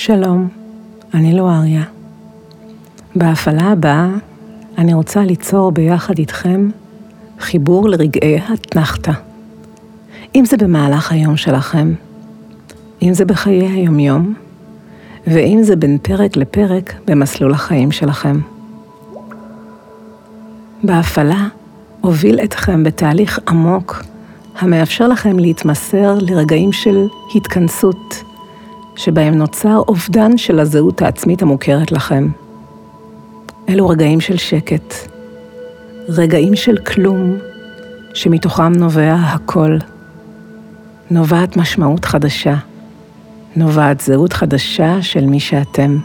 שלום, אני לואריה. בהפעלה הבאה אני רוצה ליצור ביחד איתכם חיבור לרגעי התנחתא. אם זה במהלך היום שלכם, אם זה בחיי היומיום, ואם זה בין פרק לפרק במסלול החיים שלכם. בהפעלה הוביל אתכם בתהליך עמוק המאפשר לכם להתמסר לרגעים של התכנסות, שבהם נוצר אובדן של הזהות העצמית המוכרת לכם. אלו רגעים של שקט, רגעים של כלום, שמתוכם נובע הכל. נובעת משמעות חדשה, נובעת זהות חדשה של מי שאתם.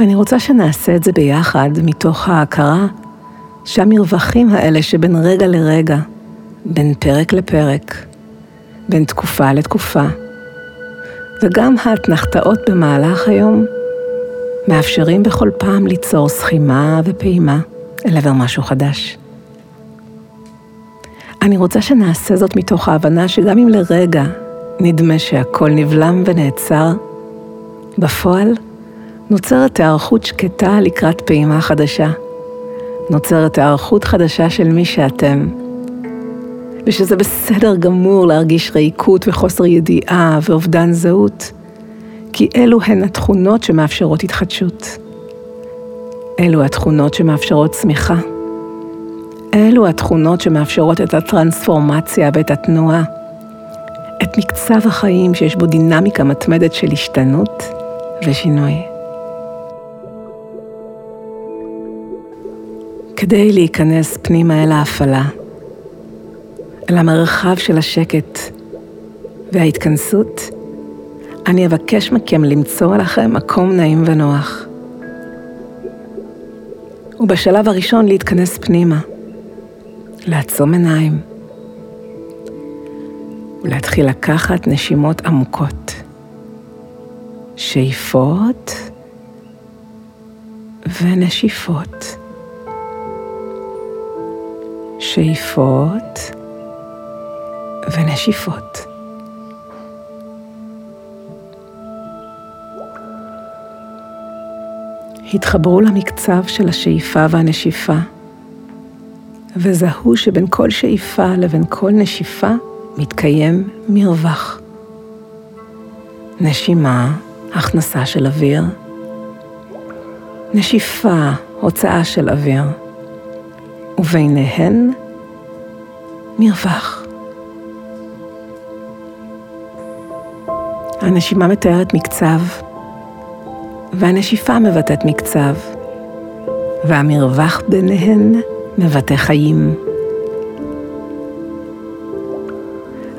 אני רוצה שנעשה את זה ביחד מתוך ההכרה שהמרווחים האלה שבין רגע לרגע, בין פרק לפרק, בין תקופה לתקופה, וגם האתנחתאות במהלך היום, מאפשרים בכל פעם ליצור סכימה ופעימה אל עבר משהו חדש. אני רוצה שנעשה זאת מתוך ההבנה שגם אם לרגע נדמה שהכל נבלם ונעצר, בפועל נוצרת היערכות שקטה לקראת פעימה חדשה. נוצרת היערכות חדשה של מי שאתם. ושזה בסדר גמור להרגיש ריקות וחוסר ידיעה ואובדן זהות, כי אלו הן התכונות שמאפשרות התחדשות. אלו התכונות שמאפשרות צמיחה. אלו התכונות שמאפשרות את הטרנספורמציה ואת התנועה. את מקצב החיים שיש בו דינמיקה מתמדת של השתנות ושינוי. כדי להיכנס פנימה אל ההפעלה, אל המרחב של השקט וההתכנסות, אני אבקש מכם למצוא לכם מקום נעים ונוח. ובשלב הראשון להתכנס פנימה, לעצום עיניים, ולהתחיל לקחת נשימות עמוקות. שאיפות ונשיפות. שאיפות ונשיפות. התחברו למקצב של השאיפה והנשיפה, וזהו שבין כל שאיפה לבין כל נשיפה מתקיים מרווח. נשימה, הכנסה של אוויר, נשיפה, הוצאה של אוויר. וביניהן מרווח. הנשימה מתארת מקצב, והנשיפה מבטאת מקצב, והמרווח ביניהן מבטא חיים.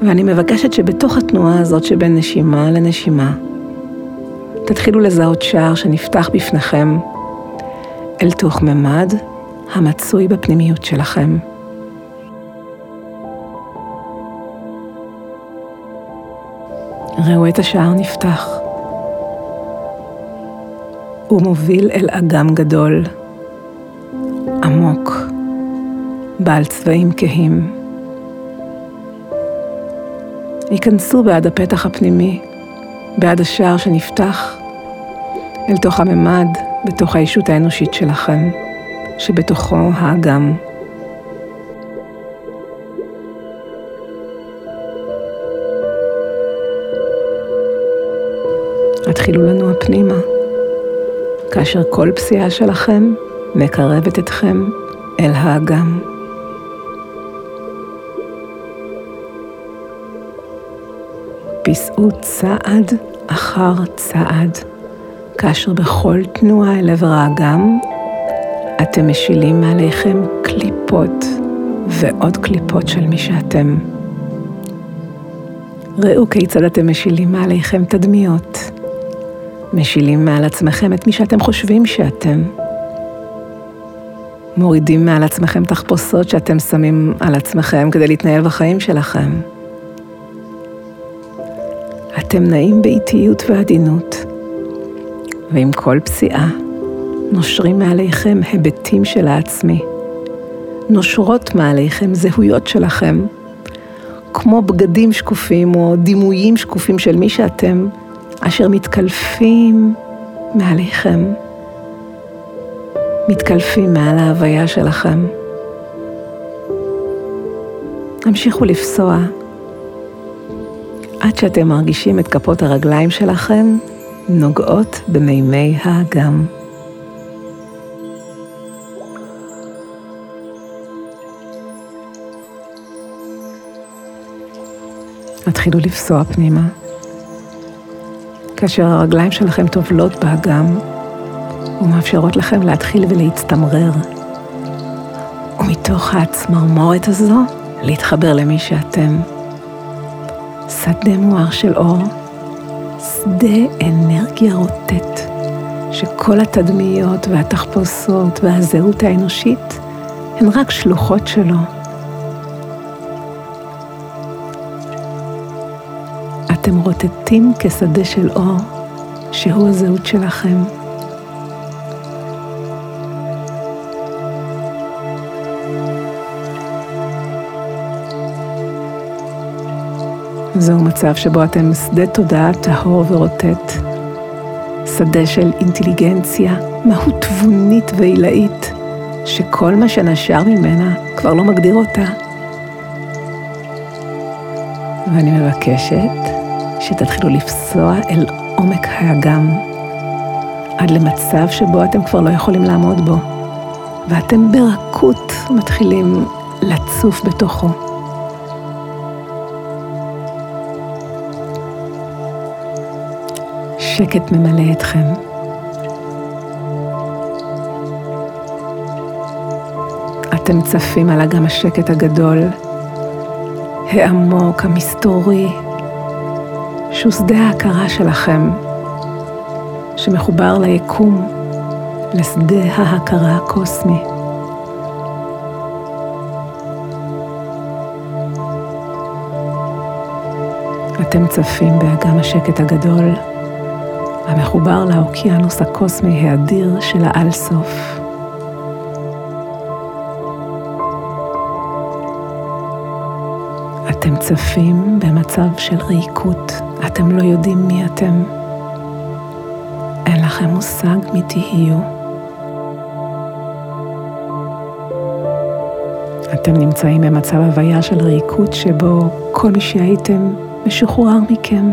ואני מבקשת שבתוך התנועה הזאת שבין נשימה לנשימה, תתחילו לזהות שער שנפתח בפניכם אל תוך ממד המצוי בפנימיות שלכם. ראו את השער נפתח. הוא מוביל אל אגם גדול, עמוק, בעל צבעים כהים. היכנסו בעד הפתח הפנימי, בעד השער שנפתח, אל תוך הממד, בתוך האישות האנושית שלכם. שבתוכו האגם. התחילו לנוע פנימה, כאשר כל פסיעה שלכם מקרבת אתכם אל האגם. פיסעו צעד אחר צעד, כאשר בכל תנועה אל עבר האגם אתם משילים מעליכם קליפות ועוד קליפות של מי שאתם. ראו כיצד אתם משילים מעליכם תדמיות. משילים מעל עצמכם את מי שאתם חושבים שאתם. מורידים מעל עצמכם תחפושות שאתם שמים על עצמכם כדי להתנהל בחיים שלכם. אתם נעים באיטיות ועדינות, ועם כל פסיעה נושרים מעליכם היבטים של העצמי. נושרות מעליכם זהויות שלכם. כמו בגדים שקופים או דימויים שקופים של מי שאתם, אשר מתקלפים מעליכם, מתקלפים מעל ההוויה שלכם. המשיכו לפסוע עד שאתם מרגישים את כפות הרגליים שלכם נוגעות במימי האגם. התחילו לפסוע פנימה. כאשר הרגליים שלכם טובלות באגם ומאפשרות לכם להתחיל ולהצטמרר. ומתוך הצמרמורת הזו, להתחבר למי שאתם. שדה מואר של אור, שדה אנרגיה רוטט, שכל התדמיות והתחפושות והזהות האנושית הן רק שלוחות שלו. אתם רוטטים כשדה של אור, שהוא הזהות שלכם. זהו מצב שבו אתם שדה תודעה טהור ורוטט, שדה של אינטליגנציה, מהות תבונית ועילאית, שכל מה שנשר ממנה כבר לא מגדיר אותה. ואני מבקשת שתתחילו לפסוע אל עומק האגם, עד למצב שבו אתם כבר לא יכולים לעמוד בו, ואתם ברכות מתחילים לצוף בתוכו. שקט ממלא אתכם. אתם צפים על אגם השקט הגדול, העמוק, המסתורי, שהוא שדה ההכרה שלכם, שמחובר ליקום, לשדה ההכרה הקוסמי. אתם צפים באגם השקט הגדול, המחובר לאוקיינוס הקוסמי האדיר של האל-סוף. אתם צפים במצב של ריקות, אתם לא יודעים מי אתם. אין לכם מושג מי תהיו. אתם נמצאים במצב הוויה של ריקות שבו כל מי שהייתם משוחרר מכם.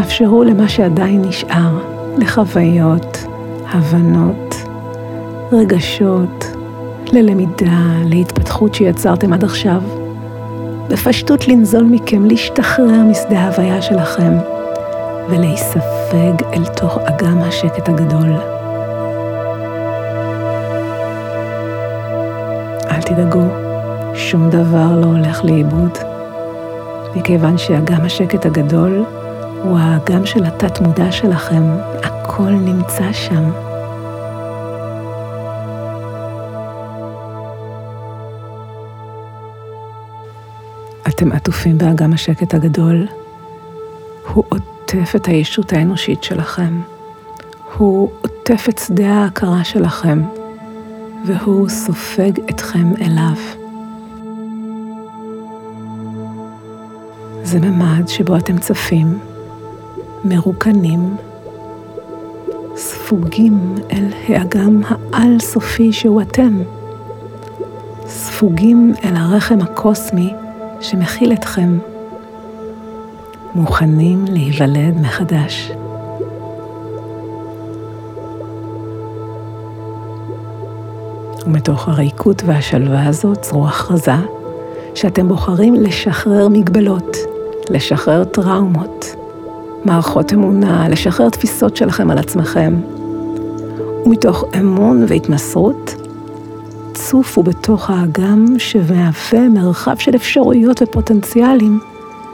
אפשרו למה שעדיין נשאר, לחוויות, הבנות, רגשות, ללמידה, להתפתחות שיצרתם עד עכשיו. בפשטות לנזול מכם, להשתחרר משדה ההוויה שלכם ולהיספג אל תוך אגם השקט הגדול. אל תדאגו, שום דבר לא הולך לאיבוד, מכיוון שאגם השקט הגדול הוא האגם של התת-מודע שלכם, הכל נמצא שם. אתם עטופים באגם השקט הגדול. הוא עוטף את הישות האנושית שלכם. הוא עוטף את שדה ההכרה שלכם, והוא סופג אתכם אליו. זה ממד שבו אתם צפים, מרוקנים, ספוגים אל האגם העל-סופי שהוא אתם, ספוגים אל הרחם הקוסמי שמכיל אתכם, מוכנים להיוולד מחדש. ומתוך הריקות והשלווה הזאת צרו הכרזה שאתם בוחרים לשחרר מגבלות, לשחרר טראומות, מערכות אמונה, לשחרר תפיסות שלכם על עצמכם. ומתוך אמון והתמסרות, צופו בתוך האגם שמהווה מרחב של אפשרויות ופוטנציאלים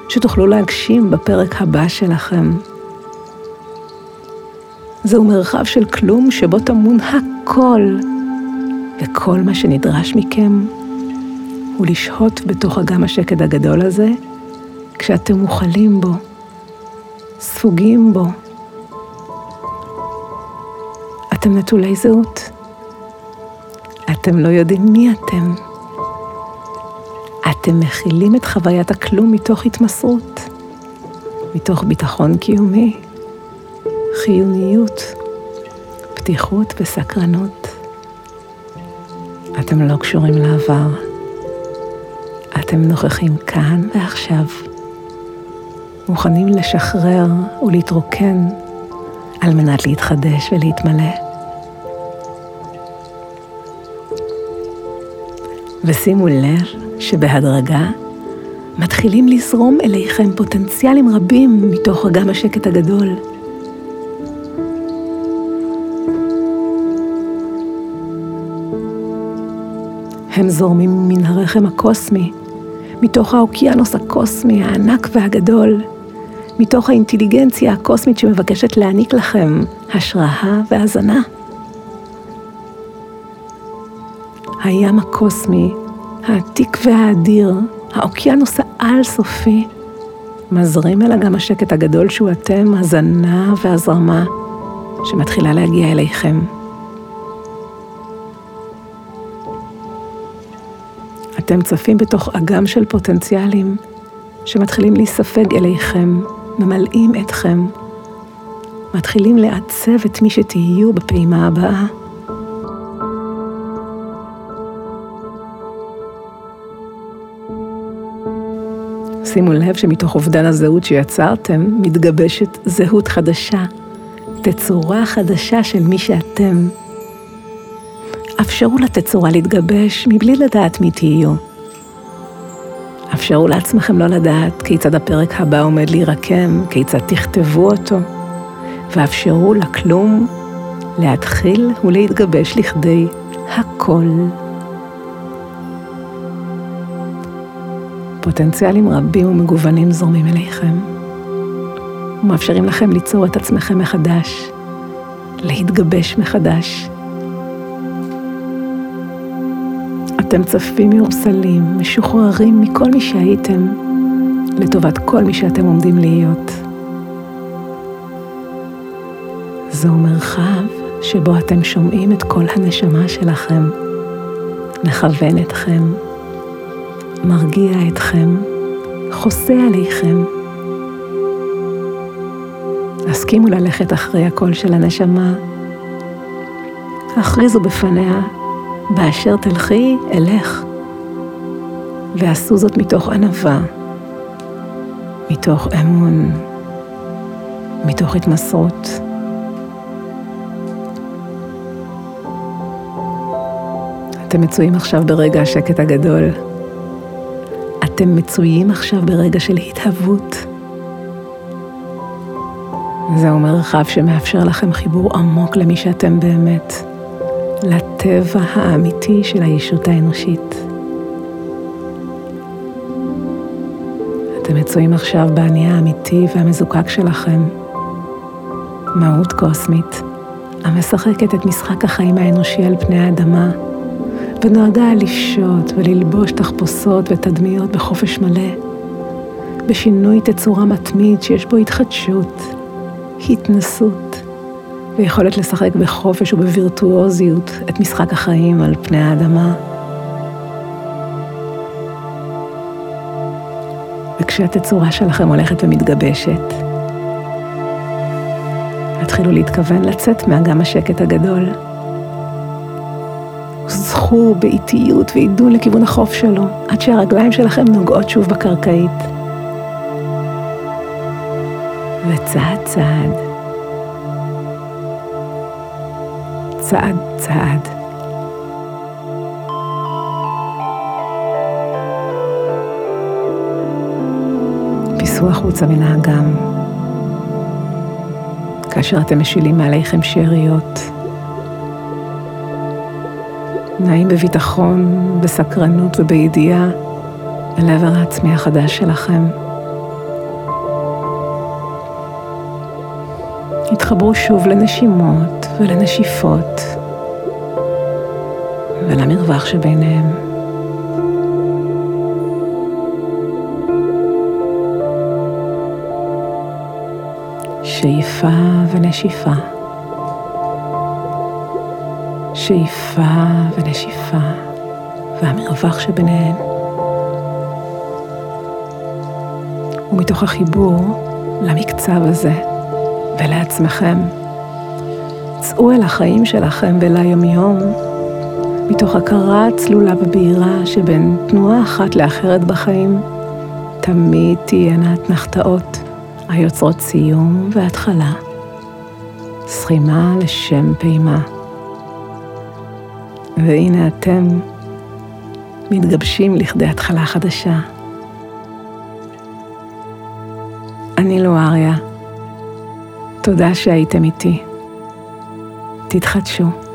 שתוכלו להגשים בפרק הבא שלכם. זהו מרחב של כלום שבו טמון הכל, וכל מה שנדרש מכם הוא לשהות בתוך אגם השקט הגדול הזה כשאתם מוכלים בו, ספוגים בו. אתם נטולי זהות. אתם לא יודעים מי אתם. אתם מכילים את חוויית הכלום מתוך התמסרות, מתוך ביטחון קיומי, חיוניות, פתיחות וסקרנות. אתם לא קשורים לעבר. אתם נוכחים כאן ועכשיו, מוכנים לשחרר ולהתרוקן על מנת להתחדש ולהתמלא. ושימו לב שבהדרגה מתחילים לזרום אליכם פוטנציאלים רבים מתוך אגם השקט הגדול. הם זורמים מן הרחם הקוסמי, מתוך האוקיינוס הקוסמי הענק והגדול, מתוך האינטליגנציה הקוסמית שמבקשת להעניק לכם השראה והזנה. הים הקוסמי, העתיק והאדיר, האוקיינוס העל-סופי, מזרים אל אגם השקט הגדול שהוא אתם, הזנה והזרמה שמתחילה להגיע אליכם. אתם צפים בתוך אגם של פוטנציאלים שמתחילים להיספג אליכם, ממלאים אתכם, מתחילים לעצב את מי שתהיו בפעימה הבאה. שימו לב שמתוך אובדן הזהות שיצרתם, מתגבשת זהות חדשה, תצורה חדשה של מי שאתם. אפשרו לתצורה להתגבש מבלי לדעת מי תהיו. אפשרו לעצמכם לא לדעת כיצד הפרק הבא עומד להירקם, כיצד תכתבו אותו, ואפשרו לכלום להתחיל ולהתגבש לכדי הכל. פוטנציאלים רבים ומגוונים זורמים אליכם, ומאפשרים לכם ליצור את עצמכם מחדש, להתגבש מחדש. אתם צפים מאורסלים, משוחררים מכל מי שהייתם, לטובת כל מי שאתם עומדים להיות. זהו מרחב שבו אתם שומעים את כל הנשמה שלכם, מכוון אתכם, מרגיע אתכם, חוסה עליכם. הסכימו ללכת אחרי הקול של הנשמה. הכריזו בפניה באשר תלכי, אלך. ועשו זאת מתוך ענווה, מתוך אמון, מתוך התמסרות. אתם מצויים עכשיו ברגע השקט הגדול. אתם מצויים עכשיו ברגע של התהוות. זהו מרחב שמאפשר לכם חיבור עמוק למי שאתם באמת. לטבע האמיתי של הישות האנושית. אתם מצויים עכשיו באני האמיתי והמזוקק שלכם, מהות קוסמית המשחקת את משחק החיים האנושי על פני האדמה, ונועדה לפשוט וללבוש תחפושות ותדמיות בחופש מלא, בשינוי תצורה מתמיד שיש בו התחדשות, התנסות, ויכולת לשחק בחופש ובווירטואוזיות את משחק החיים על פני האדמה. וכשהתצורה שלכם הולכת ומתגבשת, התחילו להתכוון לצאת מאגם השקט הגדול. זכו באיטיות ועידו לכיוון החוף שלו, עד שהרגליים שלכם נוגעות שוב בקרקעית. וצעד צעד, צעד צעד. פיסו החוצה מן האגם. כאשר אתם משילים מעליכם שאריות. נעים בביטחון, בסקרנות ובידיעה אל עבר העצמי החדש שלכם. התחברו שוב לנשימות ולנשיפות ולמרווח שביניהם. שאיפה ונשיפה. שאיפה ונשיפה והמרווח שביניהן. ומתוך החיבור למקצב הזה ולעצמכם, צאו אל החיים שלכם וליומיום, מתוך הכרה צלולה ובהירה שבין תנועה אחת לאחרת בחיים, תמיד תהיינה אתנחתאות היוצרות סיום והתחלה, סכימה לשם פעימה. והנה אתם מתגבשים לכדי התחלה חדשה. אני לואריה. תודה שהייתם איתי. תתחדשו.